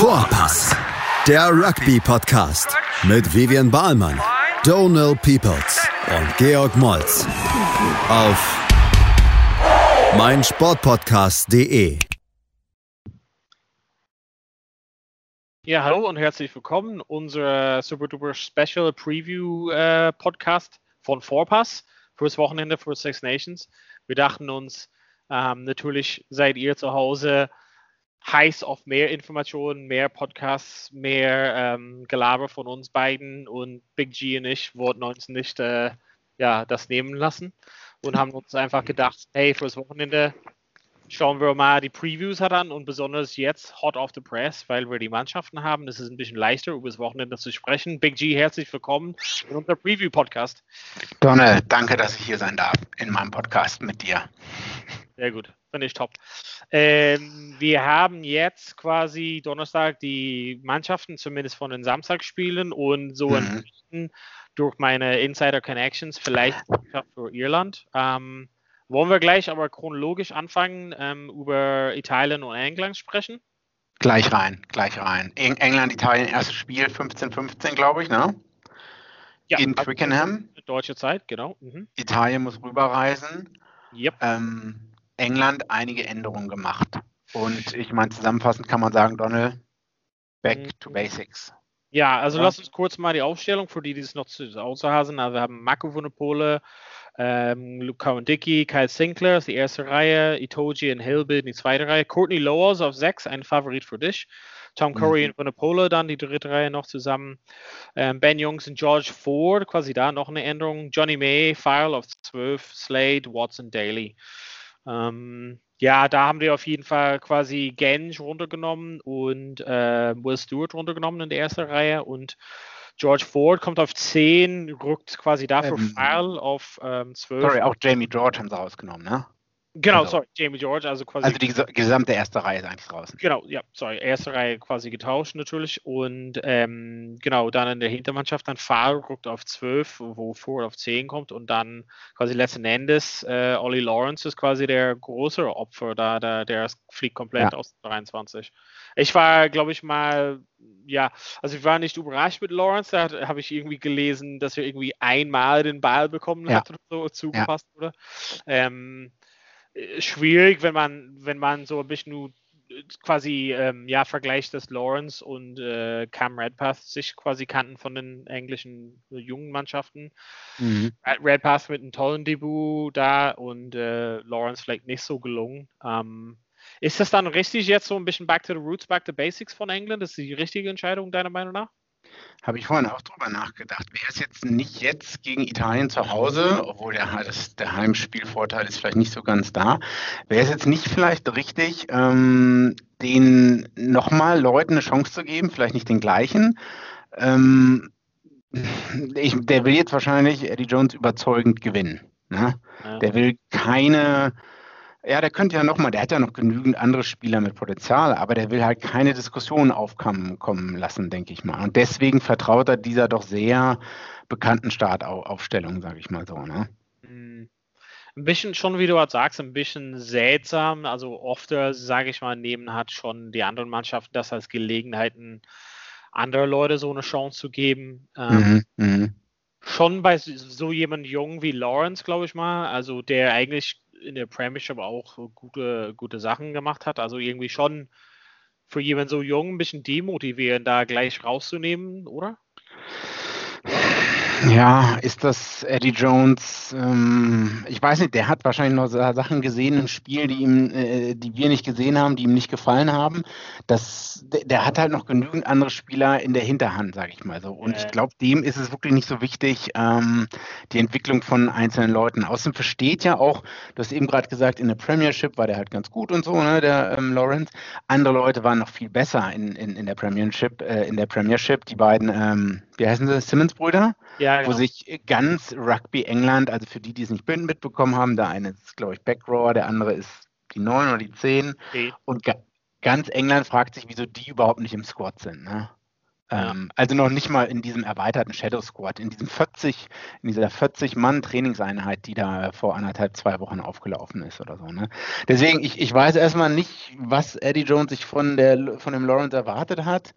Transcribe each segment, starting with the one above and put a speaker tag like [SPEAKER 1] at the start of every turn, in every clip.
[SPEAKER 1] Vorpass, der Rugby-Podcast mit Vivian Bahlmann, Donal Peoples und Georg Moltz auf meinsportpodcast.de.
[SPEAKER 2] Ja, hallo und herzlich willkommen. Unser Super Duper Special Preview äh, Podcast von Vorpass fürs Wochenende für Six Nations. Wir dachten uns, ähm, natürlich seid ihr zu Hause heiß auf mehr Informationen, mehr Podcasts, mehr ähm, Gelaber von uns beiden. Und Big G und ich wollten uns nicht äh, ja, das nehmen lassen und haben uns einfach gedacht, hey, fürs Wochenende schauen wir mal die Previews halt an und besonders jetzt hot off the press, weil wir die Mannschaften haben. Das ist ein bisschen leichter, über das Wochenende zu sprechen. Big G, herzlich willkommen in unserem Preview-Podcast.
[SPEAKER 3] Donald, danke, dass ich hier sein darf in meinem Podcast mit dir.
[SPEAKER 2] Sehr gut, finde ich top. Ähm, wir haben jetzt quasi Donnerstag die Mannschaften zumindest von den Samstagspielen und so mhm. durch meine Insider Connections vielleicht für Irland. Ähm, wollen wir gleich aber chronologisch anfangen, ähm, über Italien und England sprechen?
[SPEAKER 3] Gleich rein, gleich rein. Eng England, Italien, erstes Spiel 15-15, glaube ich, ne?
[SPEAKER 2] Ja,
[SPEAKER 3] in
[SPEAKER 2] also
[SPEAKER 3] Twickenham.
[SPEAKER 2] Deutsche Zeit, genau. Mhm.
[SPEAKER 3] Italien muss rüberreisen.
[SPEAKER 2] Yep.
[SPEAKER 3] Ähm, England einige Änderungen gemacht. Und ich meine, zusammenfassend kann man sagen, Donald, back
[SPEAKER 2] Mhm.
[SPEAKER 3] to basics.
[SPEAKER 2] Ja, also
[SPEAKER 3] Ja.
[SPEAKER 2] lass uns kurz mal die Aufstellung, für die, die es noch zu außer sind. Also wir haben Marco Vunopole, ähm, Luke Cowan-Dickey, Kyle Sinclair ist die erste Reihe, Itoji und Hillbill die zweite Reihe, Courtney Lowers auf sechs, ein Favorit für dich. Tom Curry
[SPEAKER 3] Mhm.
[SPEAKER 2] und Vunopole dann die dritte Reihe noch zusammen. Ähm, ben Jungs und George Ford, quasi da noch eine Änderung. Johnny May, File auf zwölf, Slade, Watson, Daly. Ähm, ja, da haben wir auf jeden Fall quasi Genge runtergenommen und äh, Will Stewart runtergenommen in der ersten Reihe und George Ford kommt auf 10, rückt quasi dafür
[SPEAKER 3] Ähm,
[SPEAKER 2] File auf ähm, 12.
[SPEAKER 3] Sorry, auch Jamie George haben sie rausgenommen, ne?
[SPEAKER 2] genau,
[SPEAKER 3] also-
[SPEAKER 2] sorry, Jamie George, also quasi
[SPEAKER 3] Also die ges- gesamte erste Reihe ist eigentlich draußen.
[SPEAKER 2] Genau, ja, sorry, erste Reihe quasi getauscht natürlich und ähm, genau, dann in der Hintermannschaft dann Fahl rückt auf 12, wo Ford auf 10 kommt und dann quasi letzten Endes äh, Ollie Lawrence ist quasi der größere Opfer da, der, der fliegt komplett
[SPEAKER 3] Ja.
[SPEAKER 2] aus 23. Ich war, glaube ich, mal, ja, also ich war nicht überrascht mit Lawrence, da habe ich irgendwie gelesen, dass er irgendwie einmal den Ball bekommen
[SPEAKER 3] Ja.
[SPEAKER 2] hat oder so zugepasst wurde. Ähm, äh, schwierig, wenn man, wenn man so ein bisschen nur äh, quasi ähm, ja vergleicht, dass Lawrence und äh, Cam Redpath sich quasi kannten von den englischen äh, jungen Mannschaften.
[SPEAKER 3] Mhm.
[SPEAKER 2] Red- Redpath mit einem tollen Debüt da und äh, Lawrence vielleicht nicht so gelungen. Ähm, ist das dann richtig jetzt so ein bisschen back to the roots, back to basics von England? Ist die richtige Entscheidung deiner Meinung nach?
[SPEAKER 3] Habe ich vorhin auch drüber nachgedacht. Wäre es jetzt nicht jetzt gegen Italien zu Hause, obwohl der, das, der Heimspielvorteil ist vielleicht nicht so ganz da, wäre es jetzt nicht vielleicht richtig, ähm, den nochmal Leuten eine Chance zu geben, vielleicht nicht den gleichen? Ähm, ich, der will jetzt wahrscheinlich Eddie Jones überzeugend gewinnen. Ne?
[SPEAKER 2] Ja.
[SPEAKER 3] Der will keine, ja, der könnte ja nochmal, der hat ja noch genügend andere Spieler mit Potenzial, aber der will halt keine Diskussion aufkommen kommen lassen, denke ich mal. Und deswegen vertraut er dieser doch sehr bekannten Startaufstellung, sage ich mal so. Ne?
[SPEAKER 2] Hm. Ein bisschen schon, wie du halt sagst, ein bisschen seltsam. Also oft, sage ich mal, nehmen hat schon die anderen Mannschaften das als Gelegenheiten, andere Leute so eine Chance zu geben. Ähm,
[SPEAKER 3] Mhm, mhm.
[SPEAKER 2] Schon bei so jemand jung wie Lawrence, glaube ich mal, also der eigentlich in der Premiership auch gute, gute Sachen gemacht hat. Also irgendwie schon für jemanden so jung ein bisschen demotivierend, da gleich rauszunehmen, oder?
[SPEAKER 3] Ja, ist das Eddie Jones? Ähm, ich weiß nicht, der hat wahrscheinlich noch Sa- Sachen gesehen im Spiel, die ihm, äh, die wir nicht gesehen haben, die ihm nicht gefallen haben. Das, der, der hat halt noch genügend andere Spieler in der Hinterhand, sage ich mal so. Und
[SPEAKER 2] Ja.
[SPEAKER 3] ich glaube, dem ist es wirklich nicht so wichtig, ähm, die Entwicklung von einzelnen Leuten. Außerdem versteht ja auch, du hast eben gerade gesagt, in der Premiership war der halt ganz gut und so, ne, der ähm, Lawrence. Andere Leute waren noch viel besser in, in, in der Premiership, äh, in der Premiership. Die beiden, ähm, wie heißen sie, Simmons-Brüder?
[SPEAKER 2] Ja,
[SPEAKER 3] wo
[SPEAKER 2] genau.
[SPEAKER 3] sich ganz Rugby England, also für die, die es nicht mitbekommen haben, der eine ist, glaube ich, Backrower, der andere ist die 9 oder die 10.
[SPEAKER 2] Okay.
[SPEAKER 3] Und ga ganz England fragt sich, wieso die überhaupt nicht im Squad sind. Ne? Ähm, also noch nicht mal in diesem erweiterten Shadow Squad, in diesem 40, in dieser 40-Mann-Trainingseinheit, die da vor anderthalb, zwei Wochen aufgelaufen ist oder so. Ne? Deswegen, ich, ich weiß erstmal nicht, was Eddie Jones sich von, der, von dem Lawrence erwartet hat.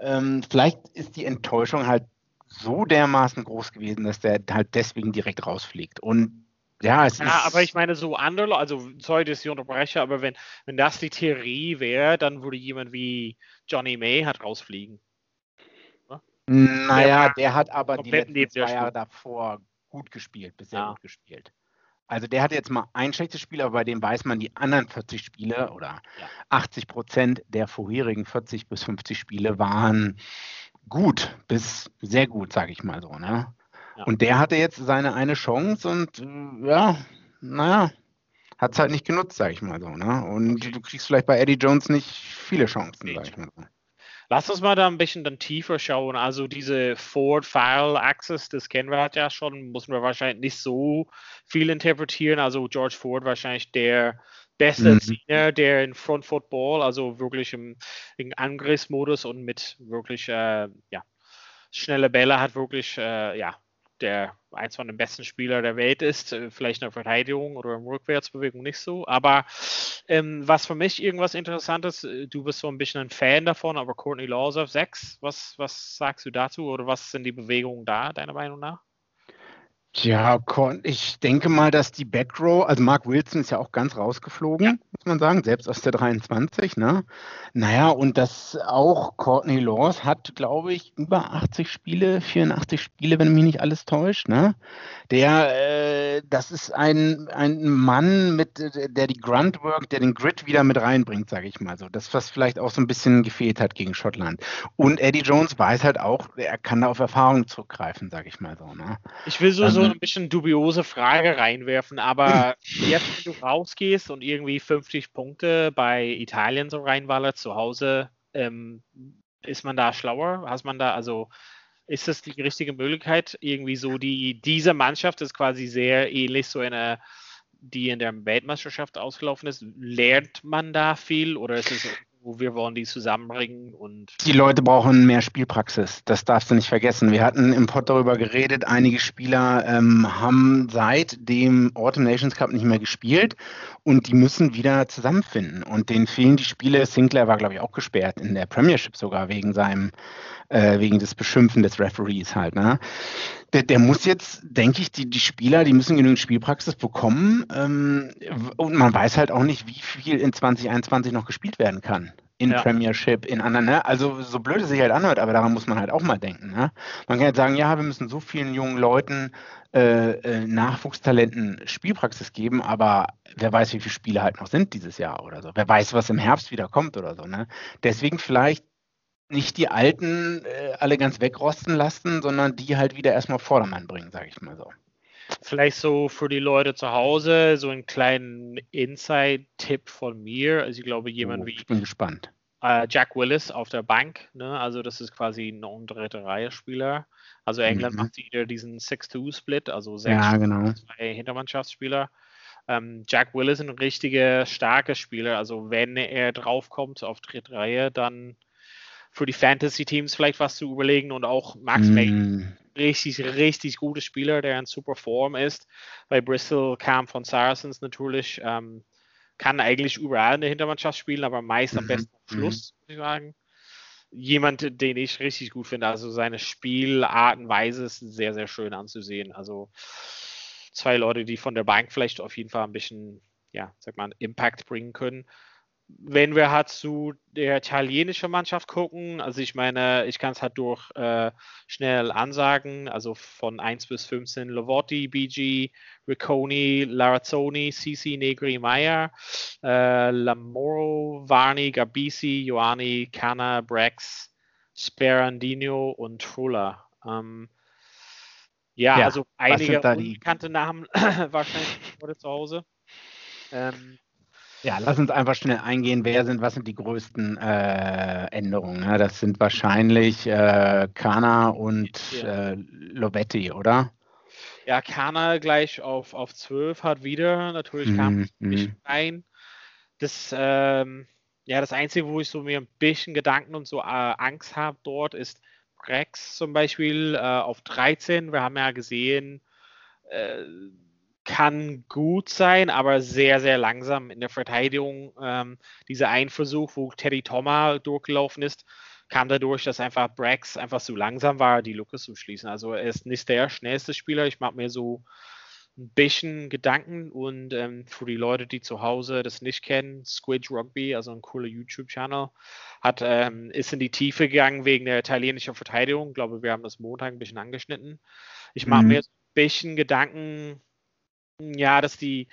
[SPEAKER 3] Ähm, vielleicht ist die Enttäuschung halt so dermaßen groß gewesen, dass der halt deswegen direkt rausfliegt. Und ja, es
[SPEAKER 2] ja,
[SPEAKER 3] ist.
[SPEAKER 2] aber ich meine, so andere, also sorry, dass ich unterbreche, aber wenn, wenn das die Theorie wäre, dann würde jemand wie Johnny May halt rausfliegen.
[SPEAKER 3] Naja, der, der hat aber die letzten zwei Jahre davor gut gespielt, bis sehr
[SPEAKER 2] Ja.
[SPEAKER 3] gut gespielt. Also der hatte jetzt mal ein schlechtes Spiel, aber bei dem weiß man, die anderen 40 Spiele oder
[SPEAKER 2] Ja.
[SPEAKER 3] 80 Prozent der vorherigen 40 bis 50 Spiele waren gut bis sehr gut, sage ich mal so. Ne?
[SPEAKER 2] Ja.
[SPEAKER 3] Und der hatte jetzt seine eine Chance und äh, ja, naja, hat es halt nicht genutzt, sage ich mal so. Ne? Und
[SPEAKER 2] Okay.
[SPEAKER 3] du kriegst vielleicht bei Eddie Jones nicht viele Chancen, sage ich mal so.
[SPEAKER 2] Lass uns mal da ein bisschen dann tiefer schauen. Also diese Ford-File-Axis, das kennen wir halt ja schon, müssen wir wahrscheinlich nicht so viel interpretieren. Also George Ford wahrscheinlich der beste
[SPEAKER 3] Mhm.
[SPEAKER 2] Senior, der in Front Football, also wirklich im, im Angriffsmodus und mit wirklich äh, ja, schnelle Bälle hat wirklich äh, ja, der eins von den besten Spieler der Welt ist. Äh, Vielleicht in der Verteidigung oder in Rückwärtsbewegung nicht so. Aber ähm, was für mich irgendwas Interessantes, äh, du bist so ein bisschen ein Fan davon, aber Courtney Laws auf 6, was, was sagst du dazu oder was sind die Bewegungen da, deiner Meinung nach?
[SPEAKER 3] Tja, ich denke mal, dass die Backrow, also Mark Wilson ist ja auch ganz rausgeflogen, muss man sagen, selbst aus der 23, ne? Naja, und das auch Courtney Laws hat, glaube ich, über 80 Spiele, 84 Spiele, wenn mich nicht alles täuscht, ne? Der, äh, das ist ein, ein Mann, mit, der die Gruntwork, der den Grit wieder mit reinbringt, sage ich mal so. Das, was vielleicht auch so ein bisschen gefehlt hat gegen Schottland. Und Eddie Jones weiß halt auch, er kann da auf Erfahrung zurückgreifen, sage ich mal so, ne?
[SPEAKER 2] Ich will so, so
[SPEAKER 3] Ähm,
[SPEAKER 2] ein bisschen dubiose Frage reinwerfen, aber jetzt, wenn du rausgehst und irgendwie 50 Punkte bei Italien so reinballert zu Hause, ähm, ist man da schlauer? Hast man da, also ist das die richtige Möglichkeit? Irgendwie so die, diese Mannschaft ist quasi sehr ähnlich so eine, die in der Weltmeisterschaft ausgelaufen ist. Lernt man da viel oder ist es wo wir wollen die zusammenbringen und
[SPEAKER 3] Die Leute brauchen mehr Spielpraxis. Das darfst du nicht vergessen. Wir hatten im Pod darüber geredet. Einige Spieler ähm, haben seit dem Autumn Nations Cup nicht mehr gespielt und die müssen wieder zusammenfinden. Und denen fehlen die Spiele. Sinclair war, glaube ich, auch gesperrt in der Premiership sogar wegen seinem, äh, wegen des Beschimpfen des Referees halt. Ne? Der, der muss jetzt, denke ich, die, die Spieler, die müssen genügend Spielpraxis bekommen. Ähm, und man weiß halt auch nicht, wie viel in 2021 noch gespielt werden kann in
[SPEAKER 2] Ja.
[SPEAKER 3] Premiership, in anderen, ne? Also so blöd es sich halt anhört, aber daran muss man halt auch mal denken. Ne? Man kann jetzt sagen, ja, wir müssen so vielen jungen Leuten, äh, äh, Nachwuchstalenten Spielpraxis geben, aber wer weiß, wie viele Spiele halt noch sind dieses Jahr oder so. Wer weiß, was im Herbst wieder kommt oder so. Ne? Deswegen vielleicht nicht die Alten äh, alle ganz wegrosten lassen, sondern die halt wieder erstmal Vordermann bringen, sage ich mal so.
[SPEAKER 2] Vielleicht so für die Leute zu Hause so einen kleinen Inside-Tipp von mir. Also ich glaube, jemand
[SPEAKER 3] Oh,
[SPEAKER 2] wie
[SPEAKER 3] ich bin gespannt.
[SPEAKER 2] äh, Jack Willis auf der Bank, ne? also das ist quasi ein ein dritte Reihe-Spieler. Also England
[SPEAKER 3] Mhm.
[SPEAKER 2] macht wieder diesen 6-2-Split, also sechs
[SPEAKER 3] Ja, genau.
[SPEAKER 2] zwei Hintermannschaftsspieler. Ähm, Jack Willis ist ein richtiger starker Spieler. Also wenn er draufkommt auf dritte Reihe, dann für die Fantasy-Teams vielleicht was zu überlegen und auch Max May
[SPEAKER 3] Mm,
[SPEAKER 2] richtig, richtig guter Spieler, der in super Form ist. Bei Bristol kam von Saracens natürlich, ähm, kann eigentlich überall in der Hintermannschaft spielen, aber meist am
[SPEAKER 3] Mhm,
[SPEAKER 2] besten am Schluss, muss ich sagen. Jemand, den ich richtig gut finde, also seine Spielart und Weise ist sehr, sehr schön anzusehen. Also zwei Leute, die von der Bank vielleicht auf jeden Fall ein bisschen, ja, sag mal, Impact bringen können wenn wir halt zu der italienischen Mannschaft gucken, also ich meine, ich kann es halt durch äh, schnell ansagen, also von 1 bis 15 Lovotti, BG, Ricconi, Larazzoni, Sisi, Negri, Meyer, äh, Lamoro, Varni, Gabisi, Ioani, Cana, Brex, Sperandino und Trulla. Ähm, ja,
[SPEAKER 3] Ja,
[SPEAKER 2] also einige unbekannte Namen wahrscheinlich heute zu Hause. Ähm,
[SPEAKER 3] Ja, lass uns einfach schnell eingehen, wer sind, was sind die größten äh, Änderungen. Ne? Das sind wahrscheinlich äh, Kana und
[SPEAKER 2] Ja.
[SPEAKER 3] äh, Lobetti, oder?
[SPEAKER 2] Ja, Kana gleich auf, auf 12 hat wieder. Natürlich kam
[SPEAKER 3] Mhm,
[SPEAKER 2] es nicht
[SPEAKER 3] mhm.
[SPEAKER 2] rein. Das, ähm, ja, das Einzige, wo ich so mir ein bisschen Gedanken und so äh, Angst habe dort, ist Rex zum Beispiel äh, auf 13. Wir haben ja gesehen, äh, kann gut sein, aber sehr, sehr langsam in der Verteidigung. Ähm, dieser ein Versuch, wo Teddy Thomas durchgelaufen ist, kam dadurch, dass einfach Brax einfach zu langsam war, die Lücke zu schließen. Also er ist nicht der schnellste Spieler. Ich mache mir so ein bisschen Gedanken und ähm, für die Leute, die zu Hause das nicht kennen, Squid Rugby, also ein cooler YouTube-Channel, hat ähm, ist in die Tiefe gegangen wegen der italienischen Verteidigung. Ich glaube, wir haben das Montag ein bisschen angeschnitten. Ich mache mhm. mir ein bisschen Gedanken, ja, dass die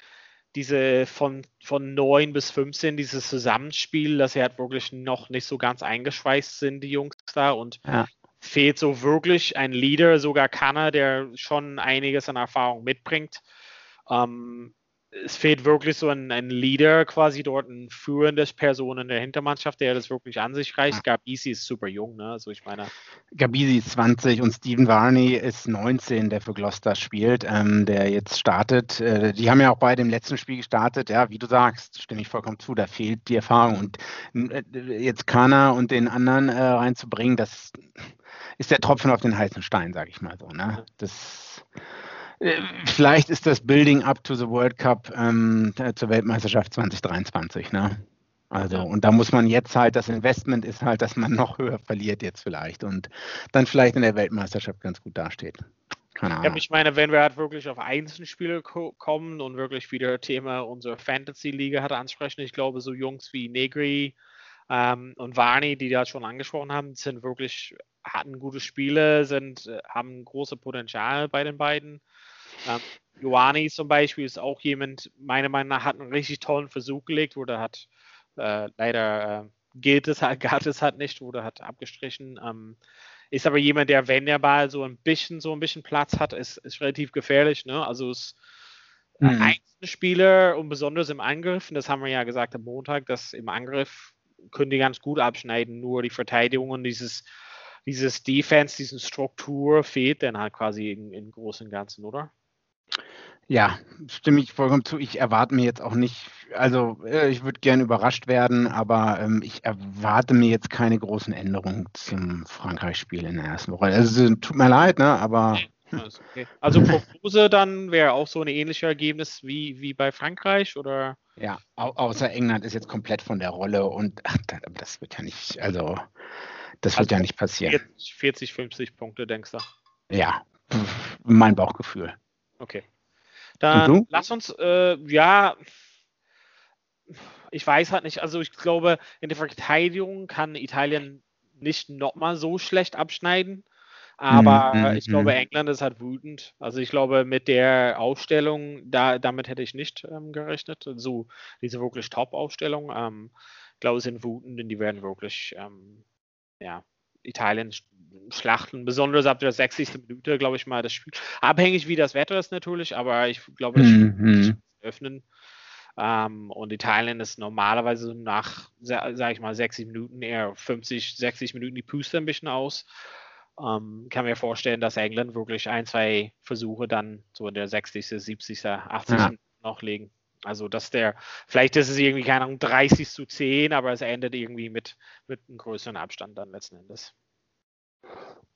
[SPEAKER 2] diese von, von 9 bis 15, dieses Zusammenspiel, dass sie halt wirklich noch nicht so ganz eingeschweißt sind, die Jungs da. Und ja fehlt so wirklich ein Leader, sogar Kanner, der schon einiges an Erfahrung mitbringt. Ähm, es fehlt wirklich so ein, ein, Leader quasi dort, ein führendes Person in der Hintermannschaft, der das wirklich an sich reicht. Ja. Gabisi ist super jung, ne? Also ich meine.
[SPEAKER 3] Gabisi ist 20 und Steven Varney ist 19, der für Gloucester spielt, ähm, der jetzt startet. Äh, die haben ja auch beide im letzten Spiel gestartet. Ja, wie du sagst, stimme ich vollkommen zu, da fehlt die Erfahrung. Und äh, jetzt Kana und den anderen äh, reinzubringen, das ist der Tropfen auf den heißen Stein, sage ich mal so. Ne? Das, vielleicht ist das Building up to the World Cup ähm, zur Weltmeisterschaft 2023. Ne? Also, und da muss man jetzt halt, das Investment ist halt, dass man noch höher verliert jetzt vielleicht und dann vielleicht in der Weltmeisterschaft ganz gut dasteht.
[SPEAKER 2] Keine Ahnung. Ja, ich meine, wenn wir halt wirklich auf Einzelspiele kommen und wirklich wieder Thema unserer Fantasy-Liga hat ansprechen, ich glaube, so Jungs wie Negri ähm, und Varney, die da schon angesprochen haben, sind wirklich hatten gute Spiele, sind, äh, haben große Potenzial bei den beiden. Ähm, Ioani zum Beispiel ist auch jemand, meiner Meinung nach, hat einen richtig tollen Versuch gelegt, wurde hat äh, leider äh, gilt es halt, gab es halt nicht, wurde hat abgestrichen. Ähm, ist aber jemand, der, wenn der Ball so ein bisschen, so ein bisschen Platz hat, ist, ist relativ gefährlich. Ne? Also ist mhm. Einzelspieler und besonders im Angriff, und das haben wir ja gesagt am Montag, dass im Angriff können die ganz gut abschneiden, nur die Verteidigung und dieses dieses Defense, diese Struktur fehlt dann halt quasi im, im Großen und Ganzen, oder?
[SPEAKER 3] Ja, stimme ich vollkommen zu. Ich erwarte mir jetzt auch nicht, also äh, ich würde gerne überrascht werden, aber ähm, ich erwarte mir jetzt keine großen Änderungen zum Frankreich-Spiel in der ersten Woche. Also tut mir leid, ne, aber.
[SPEAKER 2] Okay. Also Prognose dann wäre auch so ein ähnliches Ergebnis wie, wie bei Frankreich oder?
[SPEAKER 3] Ja, au außer England ist jetzt komplett von der Rolle und ach, das wird ja nicht, also das wird also ja nicht passieren.
[SPEAKER 2] 40, 50 Punkte, denkst du?
[SPEAKER 3] Ja, mein Bauchgefühl.
[SPEAKER 2] Okay. Dann lass uns, äh, ja, ich weiß halt nicht, also ich glaube, in der Verteidigung kann Italien nicht nochmal so schlecht abschneiden. Aber mm, mm, ich glaube, mm. England ist halt wütend. Also ich glaube, mit der Aufstellung, da, damit hätte ich nicht ähm, gerechnet. So diese wirklich Top-Aufstellung. Ähm, ich glaube, sie sind wütend und die werden wirklich ähm, ja, Italien schlachten, besonders ab der 60. Minute, glaube ich mal, das Spiel. Abhängig wie das Wetter ist natürlich, aber ich glaube, das Spiel mhm. öffnen. Ähm, und Italien ist normalerweise nach, sage ich mal, 60 Minuten, eher 50, 60 Minuten die Puste ein bisschen aus. Ähm, kann mir vorstellen, dass England wirklich ein, zwei Versuche dann so in der 60., 70., 80. Ja. noch legen. Also, dass der, vielleicht ist es irgendwie, keine Ahnung, 30 zu 10, aber es endet irgendwie mit, mit einem größeren Abstand dann letzten Endes.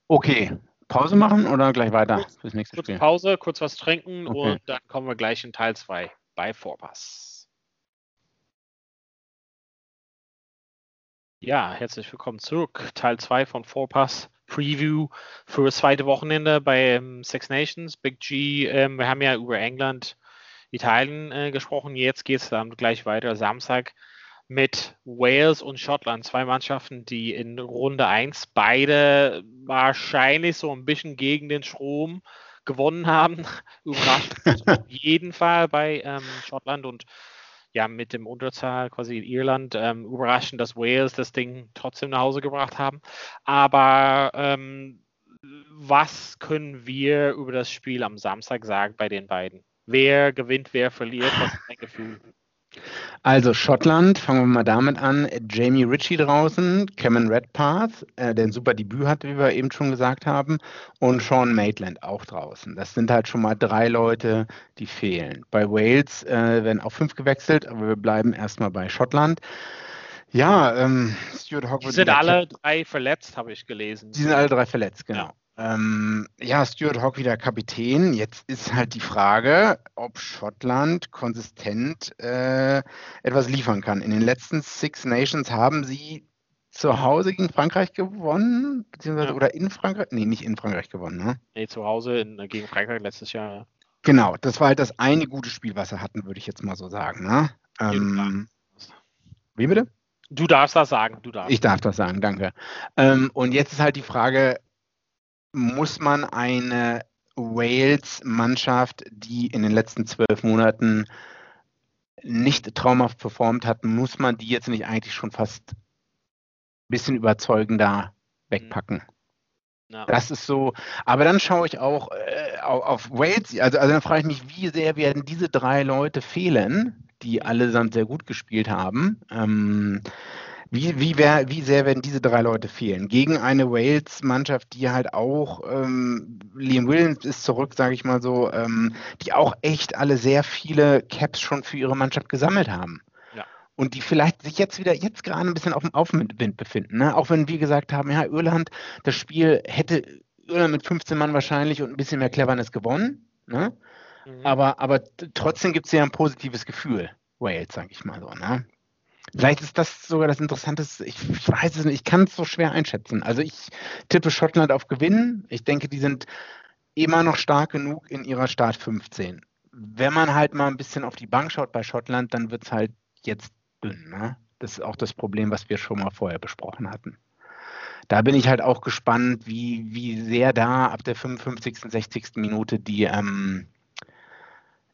[SPEAKER 3] Okay. Pause machen oder gleich weiter
[SPEAKER 2] kurz, fürs nächste kurz Spiel? Pause, kurz was trinken okay. und dann kommen wir gleich in Teil 2 bei Vorpass. Ja, herzlich willkommen zurück. Teil 2 von Vorpass. Preview für das zweite Wochenende bei Six Nations, Big G. Ähm, wir haben ja über England Italien äh, gesprochen. Jetzt geht es dann gleich weiter. Samstag mit Wales und Schottland. Zwei Mannschaften, die in Runde 1 beide wahrscheinlich so ein bisschen gegen den Strom gewonnen haben. Überrascht auf jeden Fall bei ähm, Schottland und ja, mit dem Unterzahl quasi in Irland ähm, überraschend, dass Wales das Ding trotzdem nach Hause gebracht haben. Aber ähm, was können wir über das Spiel am Samstag sagen bei den beiden? Wer gewinnt, wer verliert, was ist dein Gefühl?
[SPEAKER 3] Also Schottland, fangen wir mal damit an. Jamie Ritchie draußen, Cameron Redpath, äh, der ein super Debüt hatte, wie wir eben schon gesagt haben, und Sean Maitland auch draußen. Das sind halt schon mal drei Leute, die fehlen. Bei Wales äh, werden auch fünf gewechselt, aber wir bleiben erstmal bei Schottland.
[SPEAKER 2] Ja, ähm, Stuart Hogg. Die sind alle drei verletzt, habe ich gelesen.
[SPEAKER 3] Die sind alle drei verletzt, genau. Ja. Ähm, ja, Stuart Hogg wieder Kapitän. Jetzt ist halt die Frage, ob Schottland konsistent äh, etwas liefern kann. In den letzten Six Nations haben sie zu Hause gegen Frankreich gewonnen, beziehungsweise ja. oder in Frankreich? Nee, nicht in Frankreich gewonnen, ne?
[SPEAKER 2] Nee, zu Hause in, gegen Frankreich letztes Jahr.
[SPEAKER 3] Genau, das war halt das eine gute Spiel, was sie hatten, würde ich jetzt mal so sagen. Ne? Ähm, wie bitte?
[SPEAKER 2] Du darfst das sagen, du darfst.
[SPEAKER 3] Ich darf das sagen, danke. Ähm, und jetzt ist halt die Frage, muss man eine Wales-Mannschaft, die in den letzten zwölf Monaten nicht traumhaft performt hat, muss man die jetzt nicht eigentlich schon fast ein bisschen überzeugender wegpacken? Ja. Das ist so, aber dann schaue ich auch äh, auf, auf Wales, also, also dann frage ich mich, wie sehr werden diese drei Leute fehlen, die allesamt sehr gut gespielt haben. Ähm, wie, wie, wär, wie sehr werden diese drei Leute fehlen? Gegen eine Wales-Mannschaft, die halt auch, ähm, Liam Williams ist zurück, sage ich mal so, ähm, die auch echt alle sehr viele Caps schon für ihre Mannschaft gesammelt haben. Und die vielleicht sich jetzt wieder, jetzt gerade ein bisschen auf dem Aufwind befinden. Ne? Auch wenn wir gesagt haben, ja, Irland, das Spiel hätte Irland mit 15 Mann wahrscheinlich und ein bisschen mehr Cleverness gewonnen. Ne? Mhm. Aber, aber trotzdem gibt es ja ein positives Gefühl, Wales, sage ich mal so. Ne? Vielleicht ist das sogar das Interessanteste. Ich, ich weiß es nicht, ich kann es so schwer einschätzen. Also ich tippe Schottland auf Gewinnen. Ich denke, die sind immer noch stark genug in ihrer Start 15. Wenn man halt mal ein bisschen auf die Bank schaut bei Schottland, dann wird es halt jetzt dünn. Ne? Das ist auch das Problem, was wir schon mal vorher besprochen hatten. Da bin ich halt auch gespannt, wie, wie sehr da ab der 55., 60. Minute die, ähm,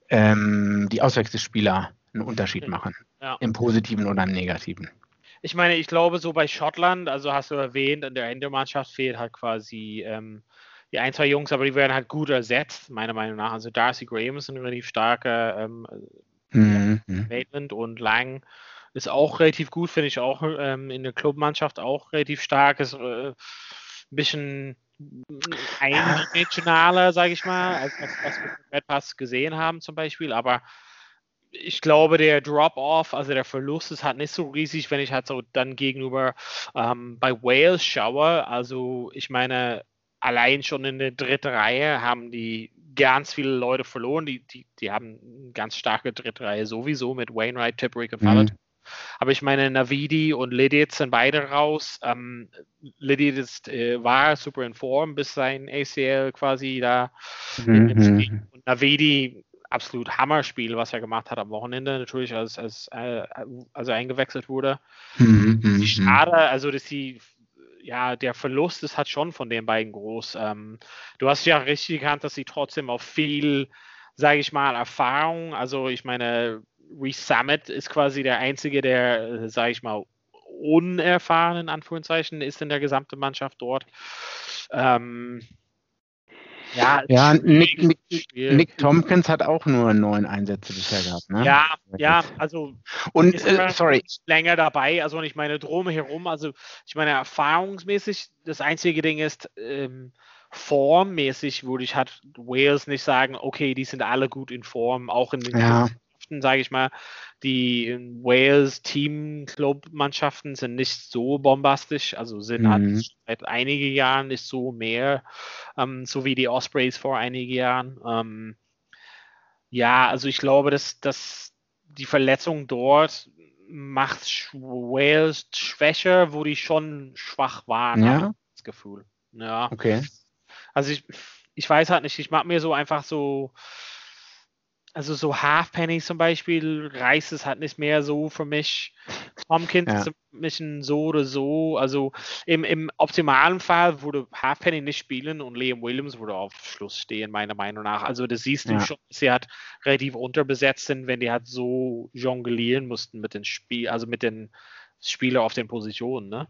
[SPEAKER 3] ähm, die Auswechselspieler einen Unterschied machen. Ja. Im Positiven oder im Negativen.
[SPEAKER 2] Ich meine, ich glaube, so bei Schottland, also hast du erwähnt, in der Ende-Mannschaft fehlt halt quasi ähm, die ein, zwei Jungs, aber die werden halt gut ersetzt, meiner Meinung nach. Also Darcy Graham ist ein relativ starker ähm, mhm. Maitland und Lang ist auch relativ gut, finde ich auch ähm, in der Clubmannschaft auch relativ stark. Ist äh, ein bisschen eindimensionaler, sage ich mal, als was, was wir im Red Pass gesehen haben zum Beispiel, aber ich glaube, der Drop-off, also der Verlust ist halt nicht so riesig, wenn ich halt so dann gegenüber ähm, bei Wales schaue. Also ich meine, allein schon in der dritten Reihe haben die ganz viele Leute verloren. Die, die, die haben eine ganz starke dritte Reihe sowieso mit Wainwright, Tipperick und Fallett. Mhm. Aber ich meine, Navidi und Lidit sind beide raus. Ähm, Lidit ist, äh, war super in Form, bis sein ACL quasi da mhm. in Und Navidi absolut Hammerspiel, was er gemacht hat am Wochenende, natürlich, als, als, äh, als er eingewechselt wurde. Mhm, mhm, Schade, also dass die, ja, der Verlust ist halt schon von den beiden groß. Ähm, du hast ja richtig erkannt, dass sie trotzdem auf viel, sage ich mal, Erfahrung, also ich meine, Reese Summit ist quasi der Einzige, der, sage ich mal, unerfahren in Anführungszeichen ist in der gesamten Mannschaft dort. Ähm,
[SPEAKER 3] ja, ja Nick, Nick, Nick, Tompkins hat auch nur neun Einsätze bisher gehabt. Ne?
[SPEAKER 2] Ja, ja, also und äh, sorry. länger dabei. Also ich meine drumherum, also ich meine erfahrungsmäßig, das einzige Ding ist, ähm, formmäßig würde ich halt Wales nicht sagen, okay, die sind alle gut in Form, auch in den ja. Mannschaften, sage ich mal, die Wales Team Club Mannschaften sind nicht so bombastisch, also sind halt mhm. halt seit einigen Jahren nicht so mehr, ähm, so wie die Ospreys vor einigen Jahren. Ähm, ja, also ich glaube, dass, dass die Verletzung dort macht Wales schwächer, wo die schon schwach waren, ja. das Gefühl. Ja.
[SPEAKER 3] Okay.
[SPEAKER 2] Also ich, ich weiß halt nicht, ich mag mir so einfach so also so Halfpenny zum Beispiel reißt es halt nicht mehr so für mich. Tompkins ja. ist ein bisschen so oder so. Also im, im optimalen Fall würde Halfpenny nicht spielen und Liam Williams würde auf Schluss stehen, meiner Meinung nach. Also das siehst ja. du schon, dass sie halt relativ unterbesetzt sind, wenn die halt so jonglieren mussten mit den Spiel, also mit den Spielern auf den Positionen, ne?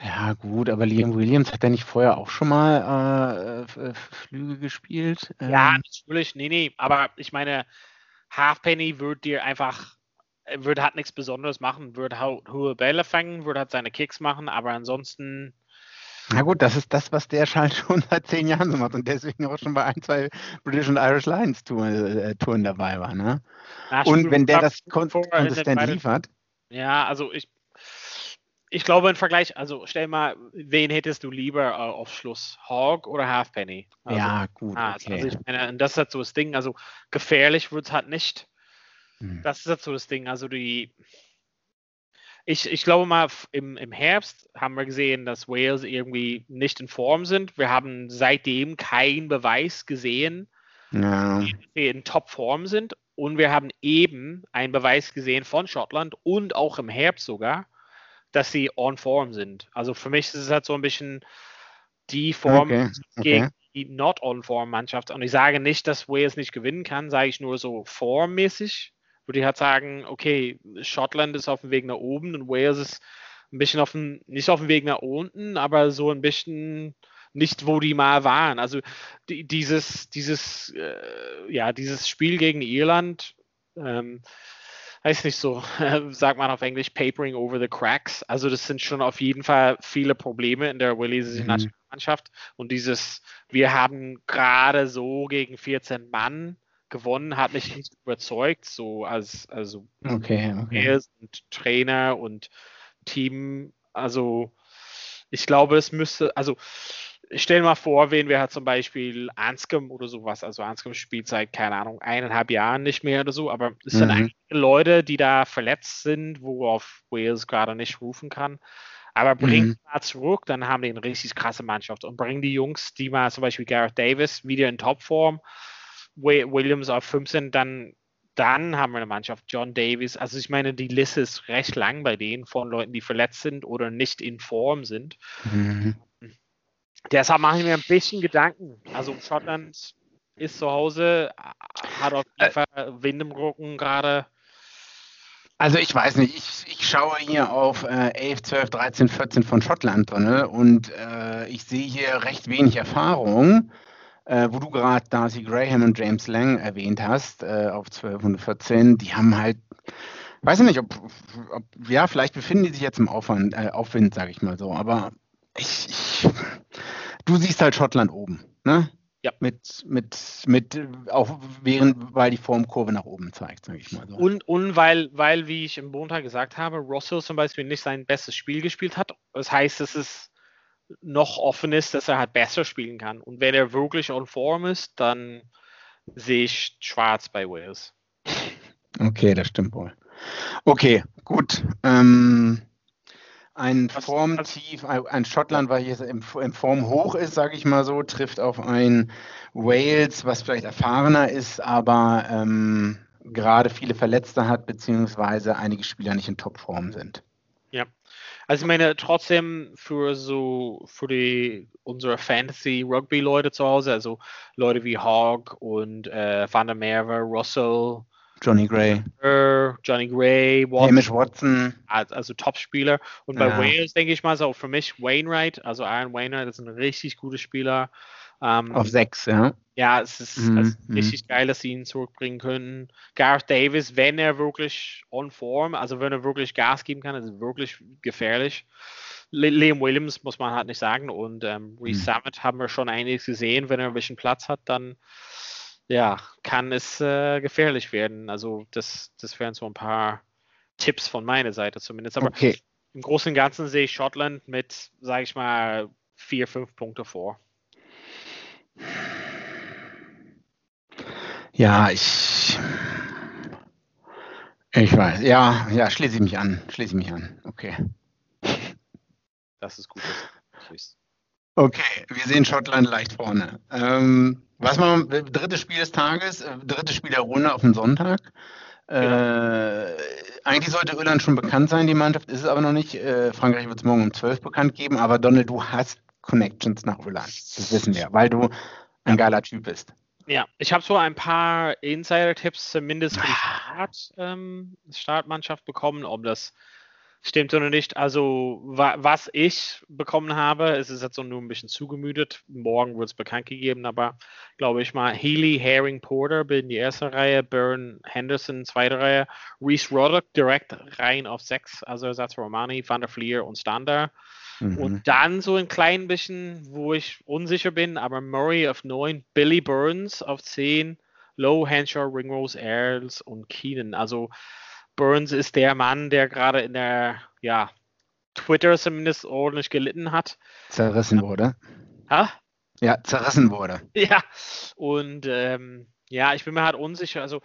[SPEAKER 3] Ja, gut, aber Liam Williams hat er nicht vorher auch schon mal äh, äh Flüge gespielt?
[SPEAKER 2] Ja, ähm. natürlich, nee, nee, aber ich meine, Halfpenny wird dir einfach, würde halt nichts Besonderes machen, würde halt hohe Bälle fangen, würde halt seine Kicks machen, aber ansonsten.
[SPEAKER 3] Na gut, das ist das, was der halt schon seit zehn Jahren so macht und deswegen auch schon bei ein, zwei British und Irish Lions Touren, äh, Touren dabei war, ne? Na, und wenn der das konsistent liefert.
[SPEAKER 2] Ja, also ich, ich glaube im Vergleich, also stell mal, wen hättest du lieber äh, auf Schluss? Hawk oder Halfpenny?
[SPEAKER 3] Also, ja, gut.
[SPEAKER 2] Okay. Also ich meine, das ist halt so das Ding, also gefährlich wird es halt nicht. Hm. Das ist halt so das Ding. Also die, ich, ich glaube mal, im, im Herbst haben wir gesehen, dass Wales irgendwie nicht in Form sind. Wir haben seitdem keinen Beweis gesehen, ja. dass sie in Topform sind. Und wir haben eben einen Beweis gesehen von Schottland und auch im Herbst sogar, dass sie on Form sind. Also für mich ist es halt so ein bisschen die Form okay. Okay. gegen die not on Form Mannschaft. Und ich sage nicht, dass Wales nicht gewinnen kann, sage ich nur so formmäßig würde ich halt sagen, okay, Schottland ist auf dem Weg nach oben und Wales ist ein bisschen auf dem, nicht auf dem Weg nach unten, aber so ein bisschen nicht, wo die mal waren. Also die, dieses, dieses, äh, ja, dieses Spiel gegen Irland, ähm, heißt nicht so, sagt man auf Englisch, papering over the cracks. Also das sind schon auf jeden Fall viele Probleme in der walisischen mhm. Nationalmannschaft. Und dieses, wir haben gerade so gegen 14 Mann gewonnen, hat mich nicht überzeugt, so als also
[SPEAKER 3] okay, okay.
[SPEAKER 2] und Trainer und Team. Also ich glaube, es müsste, also stell mal vor, wen wir halt zum Beispiel Anscombe oder sowas, also Anscombe spielt seit, keine Ahnung, eineinhalb Jahren nicht mehr oder so, aber es sind mhm. einige Leute, die da verletzt sind, worauf Wales gerade nicht rufen kann. Aber bringen mhm. mal zurück, dann haben die eine richtig krasse Mannschaft und bringen die Jungs, die mal zum Beispiel Gareth Davis wieder in Topform, Williams auf 15, dann, dann haben wir eine Mannschaft, John Davis. Also ich meine, die Liste ist recht lang bei denen von Leuten, die verletzt sind oder nicht in Form sind. Mhm. Deshalb mache ich mir ein bisschen Gedanken. Also Schottland ist zu Hause, hat auf jeden Fall Wind im Rücken gerade.
[SPEAKER 3] Also ich weiß nicht, ich, ich schaue hier auf äh, 11, 12, 13, 14 von Schottland drin und äh, ich sehe hier recht wenig Erfahrung äh, wo du gerade Darcy Graham und James Lang erwähnt hast, äh, auf 1214, die haben halt, weiß ich nicht, ob, ob, ja, vielleicht befinden die sich jetzt im Aufwand, äh, Aufwind, sage ich mal so, aber ich, ich, du siehst halt Schottland oben, ne?
[SPEAKER 2] Ja.
[SPEAKER 3] Mit, mit, mit, auch während, weil die Formkurve nach oben zeigt, sage ich mal so.
[SPEAKER 2] Und, und weil, weil, wie ich im Montag gesagt habe, Russell zum Beispiel nicht sein bestes Spiel gespielt hat. Das heißt, es ist noch offen ist, dass er halt besser spielen kann. Und wenn er wirklich on Form ist, dann sehe ich schwarz bei Wales.
[SPEAKER 3] Okay, das stimmt wohl. Okay, gut. Ähm, ein Formtief, ein Schottland, weil hier im, im Form hoch ist, sage ich mal so, trifft auf ein Wales, was vielleicht erfahrener ist, aber ähm, gerade viele Verletzte hat, beziehungsweise einige Spieler nicht in Topform sind.
[SPEAKER 2] Ja, also ich meine, trotzdem für so, für die, unsere Fantasy-Rugby-Leute zu Hause, also Leute wie Hogg und äh, Van der Merwe, Russell,
[SPEAKER 3] Johnny Gray,
[SPEAKER 2] Johnny Gray,
[SPEAKER 3] Watson, Hamish Watson,
[SPEAKER 2] also Top-Spieler. Und bei ja. Wales denke ich mal so, für mich Wainwright, also Aaron Wainwright ist ein richtig guter Spieler.
[SPEAKER 3] Ähm, Auf sechs, ja.
[SPEAKER 2] Ja, es ist, ist mm. richtig geil, dass sie ihn zurückbringen können. Gareth Davis, wenn er wirklich on form, also wenn er wirklich Gas geben kann, ist wirklich gefährlich. Liam Williams muss man halt nicht sagen und ähm, Reese mm. Summit haben wir schon einiges gesehen. Wenn er ein bisschen Platz hat, dann ja, kann es äh, gefährlich werden. Also das, das wären so ein paar Tipps von meiner Seite zumindest. Aber okay. im Großen und Ganzen sehe ich Schottland mit, sage ich mal, vier, fünf Punkte vor.
[SPEAKER 3] Ja, ich. Ich weiß. Ja, ja, schließe ich mich an. Schließe ich mich an. Okay.
[SPEAKER 2] Das ist gut.
[SPEAKER 3] Okay, wir sehen Schottland leicht vorne. Ähm, was machen wir? Drittes Spiel des Tages, äh, drittes Spiel der Runde auf dem Sonntag. Äh, eigentlich sollte Irland schon bekannt sein, die Mannschaft ist es aber noch nicht. Äh, Frankreich wird es morgen um 12 bekannt geben, aber Donald, du hast Connections nach Irland. Das wissen wir, weil du ein geiler Typ bist.
[SPEAKER 2] Ja, ich habe so ein paar Insider-Tipps zumindest für die Start, ähm, Startmannschaft bekommen, ob das stimmt oder nicht. Also, wa was ich bekommen habe, es ist jetzt so nur ein bisschen zugemüdet. Morgen wird es bekannt gegeben, aber glaube ich mal, Healy, Herring, Porter bilden die erste Reihe, Byrne, Henderson zweite Reihe, Reese Roddick direkt rein auf sechs, also Ersatz Romani, Van der Fleer und Stander. Mhm. Und dann so ein klein bisschen, wo ich unsicher bin, aber Murray auf 9, Billy Burns auf 10, Low, Henshaw, Ringrose, Earls und Keenan. Also Burns ist der Mann, der gerade in der, ja, Twitter zumindest ordentlich gelitten hat.
[SPEAKER 3] Zerrissen wurde.
[SPEAKER 2] Ha?
[SPEAKER 3] Ja, zerrissen wurde.
[SPEAKER 2] Ja, und ähm, ja, ich bin mir halt unsicher, also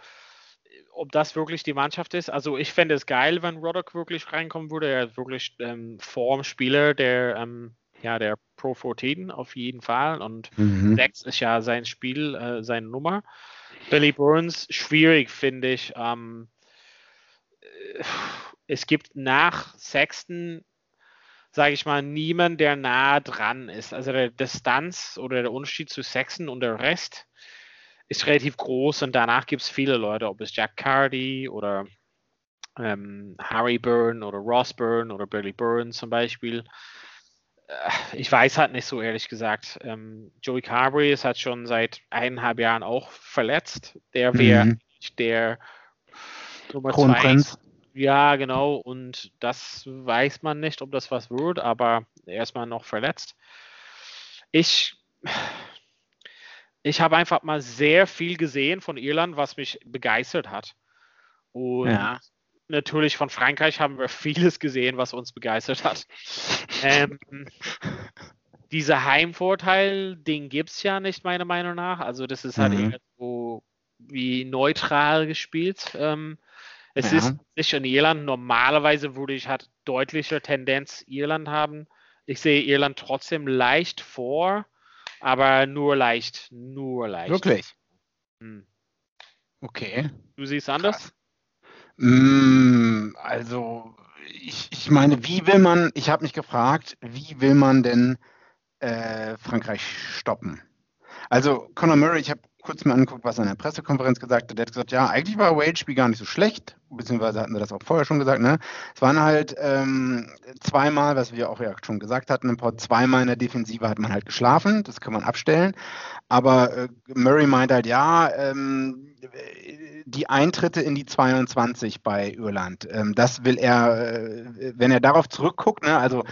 [SPEAKER 2] ob das wirklich die Mannschaft ist. Also ich fände es geil, wenn Roddock wirklich reinkommen würde. Er ist wirklich ähm, Formspieler, der ähm, ja, der Pro 14 auf jeden Fall. Und mhm. 6 ist ja sein Spiel, äh, seine Nummer. Billy Burns, schwierig, finde ich. Ähm, äh, es gibt nach Sexton, sage ich mal, niemand, der nah dran ist. Also der Distanz oder der Unterschied zu Sexton und der Rest ist relativ groß und danach gibt es viele Leute, ob es Jack Cardy oder ähm, Harry Byrne oder Ross Byrne oder Billy Byrne zum Beispiel. Äh, ich weiß halt nicht so ehrlich gesagt. Ähm, Joey Carberry ist halt schon seit eineinhalb Jahren auch verletzt. Der wäre mhm. der Nummer zwei. Ja, genau. Und das weiß man nicht, ob das was wird, aber erstmal noch verletzt. Ich, ich habe einfach mal sehr viel gesehen von Irland, was mich begeistert hat. Und ja natürlich von Frankreich haben wir vieles gesehen, was uns begeistert hat. ähm, dieser Heimvorteil, den gibt es ja nicht, meiner Meinung nach. Also, das ist halt mhm. so wie neutral gespielt. Ähm, es ja. ist nicht in Irland. Normalerweise würde ich halt deutliche Tendenz Irland haben. Ich sehe Irland trotzdem leicht vor, aber nur leicht. Nur leicht.
[SPEAKER 3] Wirklich? Hm. Okay.
[SPEAKER 2] Du siehst anders?
[SPEAKER 3] Mm, also, ich, ich meine, wie will man, ich habe mich gefragt, wie will man denn äh, Frankreich stoppen? Also, Conor Murray, ich habe kurz mal angeguckt, was er in der Pressekonferenz gesagt hat. Der hat gesagt, ja, eigentlich war Wade Spiel gar nicht so schlecht, beziehungsweise hatten wir das auch vorher schon gesagt. Ne? Es waren halt ähm, zweimal, was wir auch ja schon gesagt hatten, im Pod, zweimal in der Defensive hat man halt geschlafen, das kann man abstellen. Aber äh, Murray meint halt, ja, ähm, die Eintritte in die 22 bei Irland, ähm, das will er, äh, wenn er darauf zurückguckt, ne, also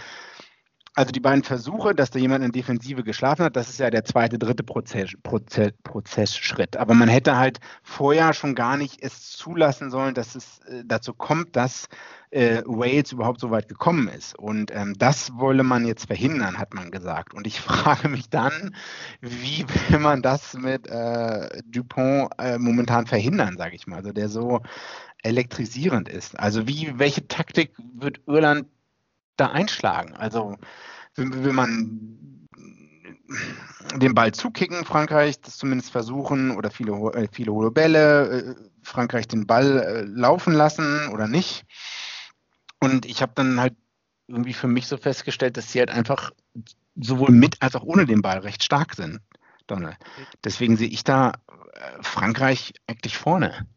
[SPEAKER 3] also die beiden Versuche, dass da jemand in Defensive geschlafen hat, das ist ja der zweite, dritte Prozess, Prozess, Prozessschritt. Aber man hätte halt vorher schon gar nicht es zulassen sollen, dass es äh, dazu kommt, dass äh, Wales überhaupt so weit gekommen ist. Und ähm, das wolle man jetzt verhindern, hat man gesagt. Und ich frage mich dann, wie will man das mit äh, Dupont äh, momentan verhindern, sage ich mal, also der so elektrisierend ist. Also wie, welche Taktik wird Irland da einschlagen? Also will, man den Ball zukicken, Frankreich das zumindest versuchen oder viele, äh, viele hohe Bälle, äh, Frankreich den Ball äh, laufen lassen oder nicht. Und ich habe dann halt irgendwie für mich so festgestellt, dass sie halt einfach sowohl mit als auch ohne den Ball recht stark sind, Donald. Deswegen sehe ich da Frankreich eigentlich vorne.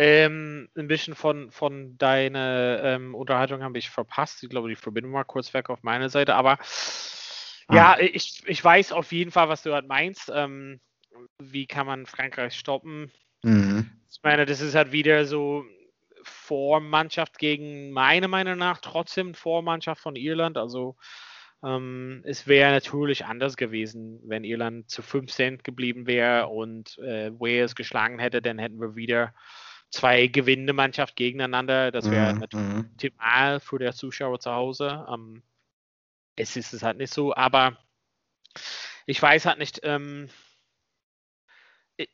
[SPEAKER 2] Ähm, ein bisschen von, von deiner ähm, Unterhaltung habe ich verpasst. Ich glaube, die Verbindung war kurz weg auf meiner Seite. Aber ah. ja, ich, ich weiß auf jeden Fall, was du halt meinst. Ähm, wie kann man Frankreich stoppen? Mhm. Ich meine, das ist halt wieder so Vormannschaft gegen meiner Meinung nach trotzdem Vormannschaft von Irland. Also ähm, es wäre natürlich anders gewesen, wenn Irland zu 5 Cent geblieben wäre und äh, Wales geschlagen hätte, dann hätten wir wieder zwei gewinnende Mannschaft gegeneinander. Das wäre mhm. natürlich mhm. optimal für der Zuschauer zu Hause. Ähm, es ist es halt nicht so, aber ich weiß halt nicht, ähm, ich,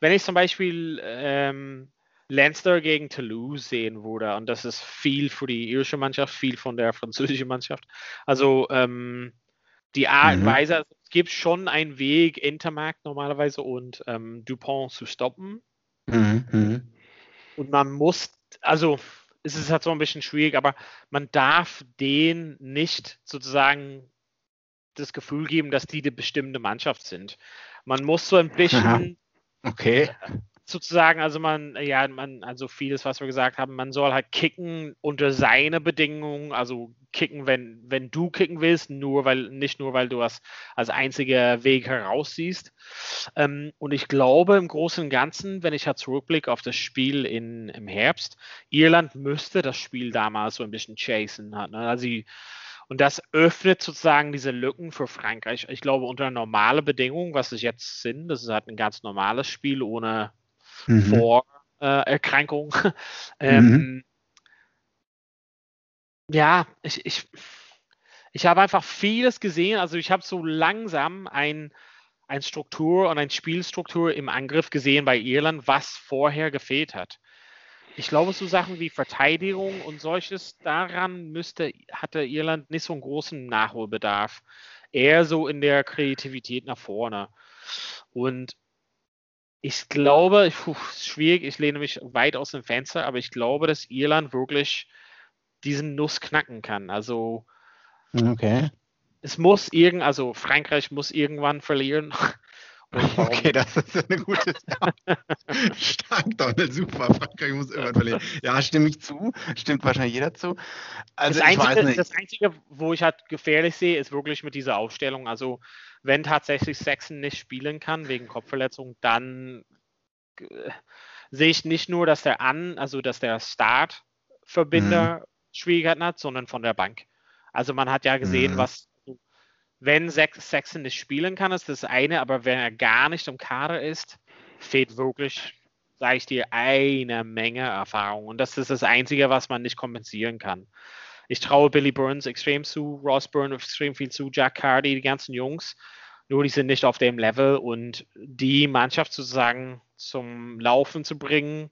[SPEAKER 2] wenn ich zum Beispiel ähm, Leinster gegen Toulouse sehen würde, und das ist viel für die irische Mannschaft, viel von der französischen Mannschaft. Also ähm, die Art und mhm. Weise, also es gibt schon einen Weg, Intermarkt normalerweise und ähm, Dupont zu stoppen. Mhm, mhm. Und man muss, also es ist halt so ein bisschen schwierig, aber man darf denen nicht sozusagen das Gefühl geben, dass die die bestimmte Mannschaft sind. Man muss so ein bisschen Aha.
[SPEAKER 3] okay
[SPEAKER 2] sozusagen, also man, ja, man, also vieles, was wir gesagt haben, man soll halt kicken unter seine Bedingungen, also kicken, wenn, wenn du kicken willst, nur weil, nicht nur, weil du das als einziger Weg heraussiehst. Ähm, und ich glaube im Großen und Ganzen, wenn ich halt zurückblicke auf das Spiel in, im Herbst, Irland müsste das Spiel damals so ein bisschen chasen. Hat, ne? Also die, und das öffnet sozusagen diese Lücken für Frankreich. Ich glaube, unter normalen Bedingungen, was es jetzt sind, das ist halt ein ganz normales Spiel ohne mhm. Vorerkrankung. ähm, mhm. ja, ich, ich, ich habe einfach vieles gesehen. Also ich habe so langsam ein, ein Struktur und eine Spielstruktur im Angriff gesehen bei Irland, was vorher gefehlt hat. Ich glaube, so Sachen wie Verteidigung und solches, daran müsste, hatte Irland nicht so einen großen Nachholbedarf. Eher so in der Kreativität nach vorne. Und ich glaube, puh, schwierig, ich lehne mich weit aus dem Fenster, aber ich glaube, dass Irland wirklich diesen Nuss knacken kann. Also
[SPEAKER 3] okay.
[SPEAKER 2] es muss irgend, also Frankreich muss irgendwann verlieren.
[SPEAKER 3] Okay, das ist eine gute Stark, Donald, super. Frankreich muss irgendwann verlieren. Ja, stimme ich zu. Stimmt wahrscheinlich jeder zu.
[SPEAKER 2] Also das, Einzige, das Einzige, wo ich halt gefährlich sehe, ist wirklich mit dieser Aufstellung. Also wenn tatsächlich Saxon nicht spielen kann wegen Kopfverletzung, dann äh, sehe ich nicht nur, dass der An, also dass der Startverbinder mhm. Schwierigkeiten hat, sondern von der Bank. Also man hat ja gesehen, mhm. was, wenn Saxon nicht spielen kann, ist das eine, aber wenn er gar nicht im Kader ist, fehlt wirklich, sage ich dir, eine Menge Erfahrung. Und das ist das Einzige, was man nicht kompensieren kann. Ich traue Billy Burns extrem zu, Ross Byrne extrem viel zu, Jack Cardy, die ganzen Jungs. Nur die sind nicht auf dem Level und die Mannschaft sozusagen zum Laufen zu bringen,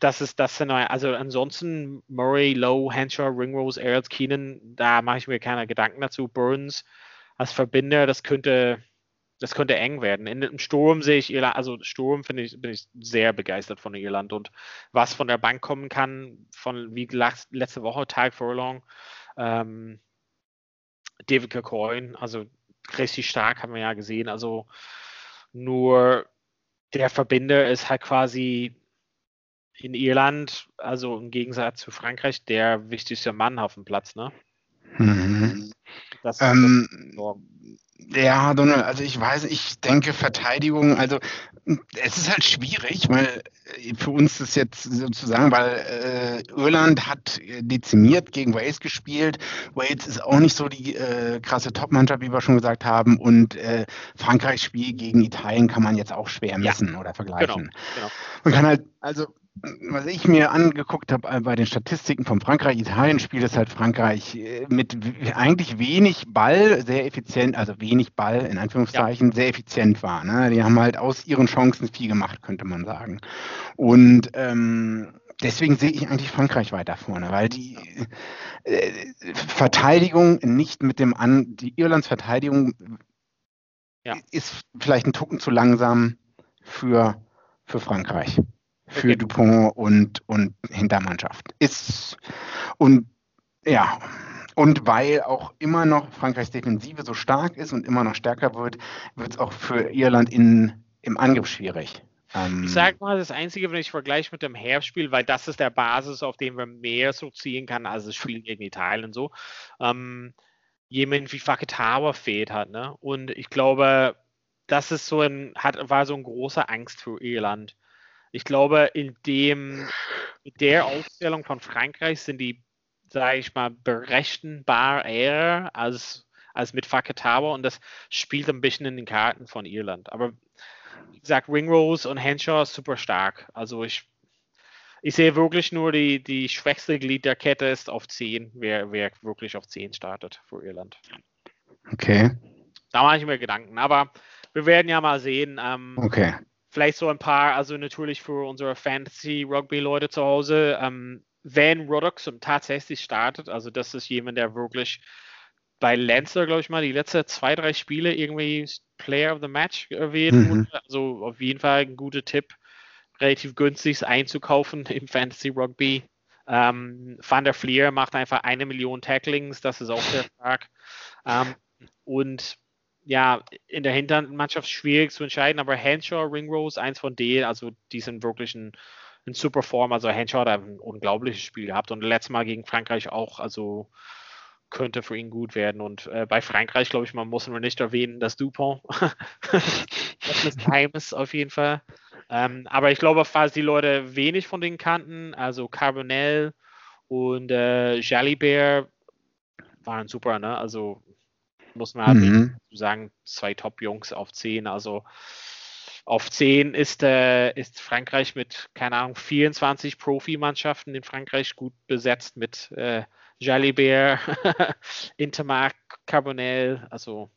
[SPEAKER 2] das ist das sind also ansonsten Murray, Lowe, Henshaw, Ringrose, Earls, Keenan, da mache ich mir keine Gedanken dazu. Burns als Verbinder, das könnte das könnte eng werden. In dem Sturm sehe ich Irland, also Sturm finde ich, bin ich sehr begeistert von Irland und was von der Bank kommen kann, von wie letzte Woche, Tag Furlong, ähm, David Coyne, also richtig stark haben wir ja gesehen. Also nur der Verbinder ist halt quasi in Irland, also im Gegensatz zu Frankreich, der wichtigste Mann auf dem Platz, ne?
[SPEAKER 3] Mhm. Das, ähm, das ja, Donald, also ich weiß, ich denke Verteidigung, also es ist halt schwierig, weil äh, für uns ist jetzt sozusagen, weil äh, Irland hat dezimiert gegen Wales gespielt. Wales ist auch nicht so die äh, krasse Top-Mannschaft, wie wir schon gesagt haben. Und äh, Frankreichs Spiel gegen Italien kann man jetzt auch schwer messen ja, oder vergleichen. Genau, genau. Man kann halt, also was ich mir angeguckt habe äh, bei den Statistiken vom Frankreich-Italien-Spiel, ist halt Frankreich äh, mit eigentlich wenig Ball sehr effizient, also wenig Ball in Anführungszeichen, ja. sehr effizient war. Ne? Die haben halt aus ihren Chancen viel gemacht, könnte man sagen. Und ähm, deswegen sehe ich eigentlich Frankreich weiter vorne, weil die äh, Verteidigung nicht mit dem An, die Irlands Verteidigung ja. ist vielleicht ein Tucken zu langsam für, für Frankreich für okay. Dupont und, und Hintermannschaft. Ist und ja, und weil auch immer noch Frankreichs Defensive so stark ist und immer noch stärker wird, wird es auch für Irland in, im Angriff schwierig.
[SPEAKER 2] Ähm, ich sag mal, das Einzige, wenn ich vergleiche mit dem Herbstspiel, weil das ist der Basis, auf dem wir mehr so ziehen kann, als das Spiel gegen Italien und so, ähm, jemand wie Faketawa fehlt hat, ne? Und ich glaube, das ist so ein, hat, war so eine große Angst für Irland. Ich glaube, in dem, mit der Aufstellung von Frankreich sind die, sage ich mal, berechenbar eher als, als mit Faketawa und das spielt ein bisschen in den Karten von Irland. Aber wie gesagt, Ringrose und Henshaw super stark. Also ich, ich sehe wirklich nur die, die schwächste Glied der Kette ist auf 10, wer, wer wirklich auf 10 startet für Irland.
[SPEAKER 3] Okay.
[SPEAKER 2] Da mache ich mir Gedanken. Aber wir werden ja mal sehen. Ähm,
[SPEAKER 3] okay
[SPEAKER 2] vielleicht so ein paar, also natürlich für unsere Fantasy-Rugby-Leute zu Hause, ähm, wenn Ruddock tatsächlich startet, also das ist jemand, der wirklich bei Lancer, glaube ich mal, die letzten zwei, drei Spiele irgendwie Player of the Match erwähnt mhm. Also auf jeden Fall ein guter Tipp, relativ günstig einzukaufen im Fantasy Rugby. Ähm, Van der Fleer macht einfach eine Million Tacklings, das ist auch sehr stark. Ähm, und ja, in der Hintermannschaft schwierig zu entscheiden, aber Henshaw, Ringrose, eins von denen, also die sind wirklich ein, ein super Form. Also Henshaw hat ein unglaubliches Spiel gehabt und letztes Mal gegen Frankreich auch, also könnte für ihn gut werden. Und äh, bei Frankreich, glaube ich, man muss nur nicht erwähnen, dass Dupont das Heimes auf jeden Fall. Ähm, aber ich glaube, falls die Leute wenig von denen kannten, also Carbonell und äh, Jalibert waren super, ne? Also muss man halt mhm. sagen, zwei Top-Jungs auf 10. Also auf 10 ist, äh, ist Frankreich mit, keine Ahnung, 24 Profimannschaften in Frankreich gut besetzt mit äh, Jalibert, Intermark, Carbonell, also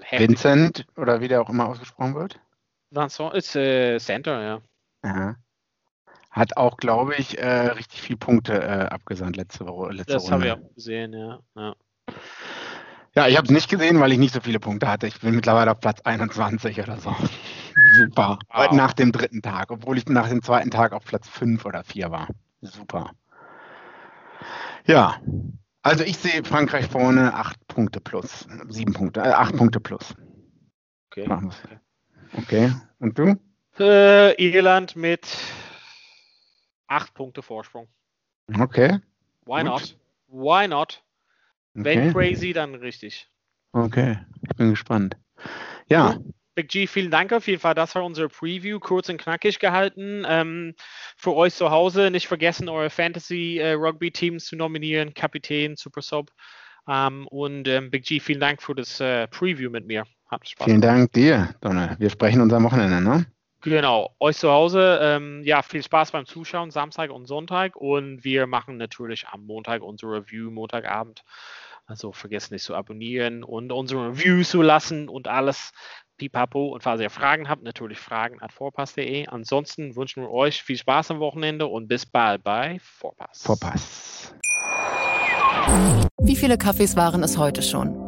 [SPEAKER 3] heftig. Vincent oder wie der auch immer ausgesprochen wird.
[SPEAKER 2] Vincent ist äh, Center, ja.
[SPEAKER 3] Aha. Hat auch, glaube ich, äh, richtig viele Punkte äh, abgesandt letzte Woche. Letzte
[SPEAKER 2] das habe ich auch gesehen, ja. Ja,
[SPEAKER 3] ja ich habe es nicht gesehen, weil ich nicht so viele Punkte hatte. Ich bin mittlerweile auf Platz 21 oder so. Super. Wow. Nach dem dritten Tag, obwohl ich nach dem zweiten Tag auf Platz 5 oder 4 war. Super. Ja, also ich sehe Frankreich vorne 8 Punkte plus. 7 Punkte, äh, 8 Punkte plus. Okay. Okay. Und du?
[SPEAKER 2] Äh, Irland mit 8 Punkte Vorsprung.
[SPEAKER 3] Okay.
[SPEAKER 2] Why Gut. not? Why not? Wenn crazy, dann richtig.
[SPEAKER 3] Okay, ich bin gespannt. Ja.
[SPEAKER 2] Big G, vielen Dank auf jeden Fall. Das war unsere Preview, kurz und knackig gehalten. Ähm, für euch zu Hause nicht vergessen, eure Fantasy äh, Rugby Teams zu nominieren, Kapitän, Super Sub. Ähm, und ähm, Big G, vielen Dank für das äh, Preview mit mir.
[SPEAKER 3] Hat Spaß. Vielen Dank dir, Donner. Wir sprechen uns am Wochenende, ne?
[SPEAKER 2] Genau, euch zu Hause, ähm, ja, viel Spaß beim Zuschauen, Samstag und Sonntag. Und wir machen natürlich am Montag unsere Review, Montagabend. Also vergesst nicht zu abonnieren und unsere Review zu lassen und alles. Pipapo. Und falls ihr Fragen habt, natürlich fragen at vorpass.de. Ansonsten wünschen wir euch viel Spaß am Wochenende und bis bald bei Vorpass.
[SPEAKER 3] Vorpass.
[SPEAKER 4] Wie viele Kaffees waren es heute schon?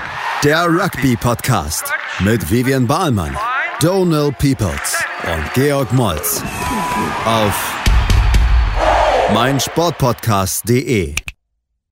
[SPEAKER 1] der Rugby-Podcast mit Vivian Bahlmann, Donal Peoples und Georg Moltz auf meinsportpodcast.de.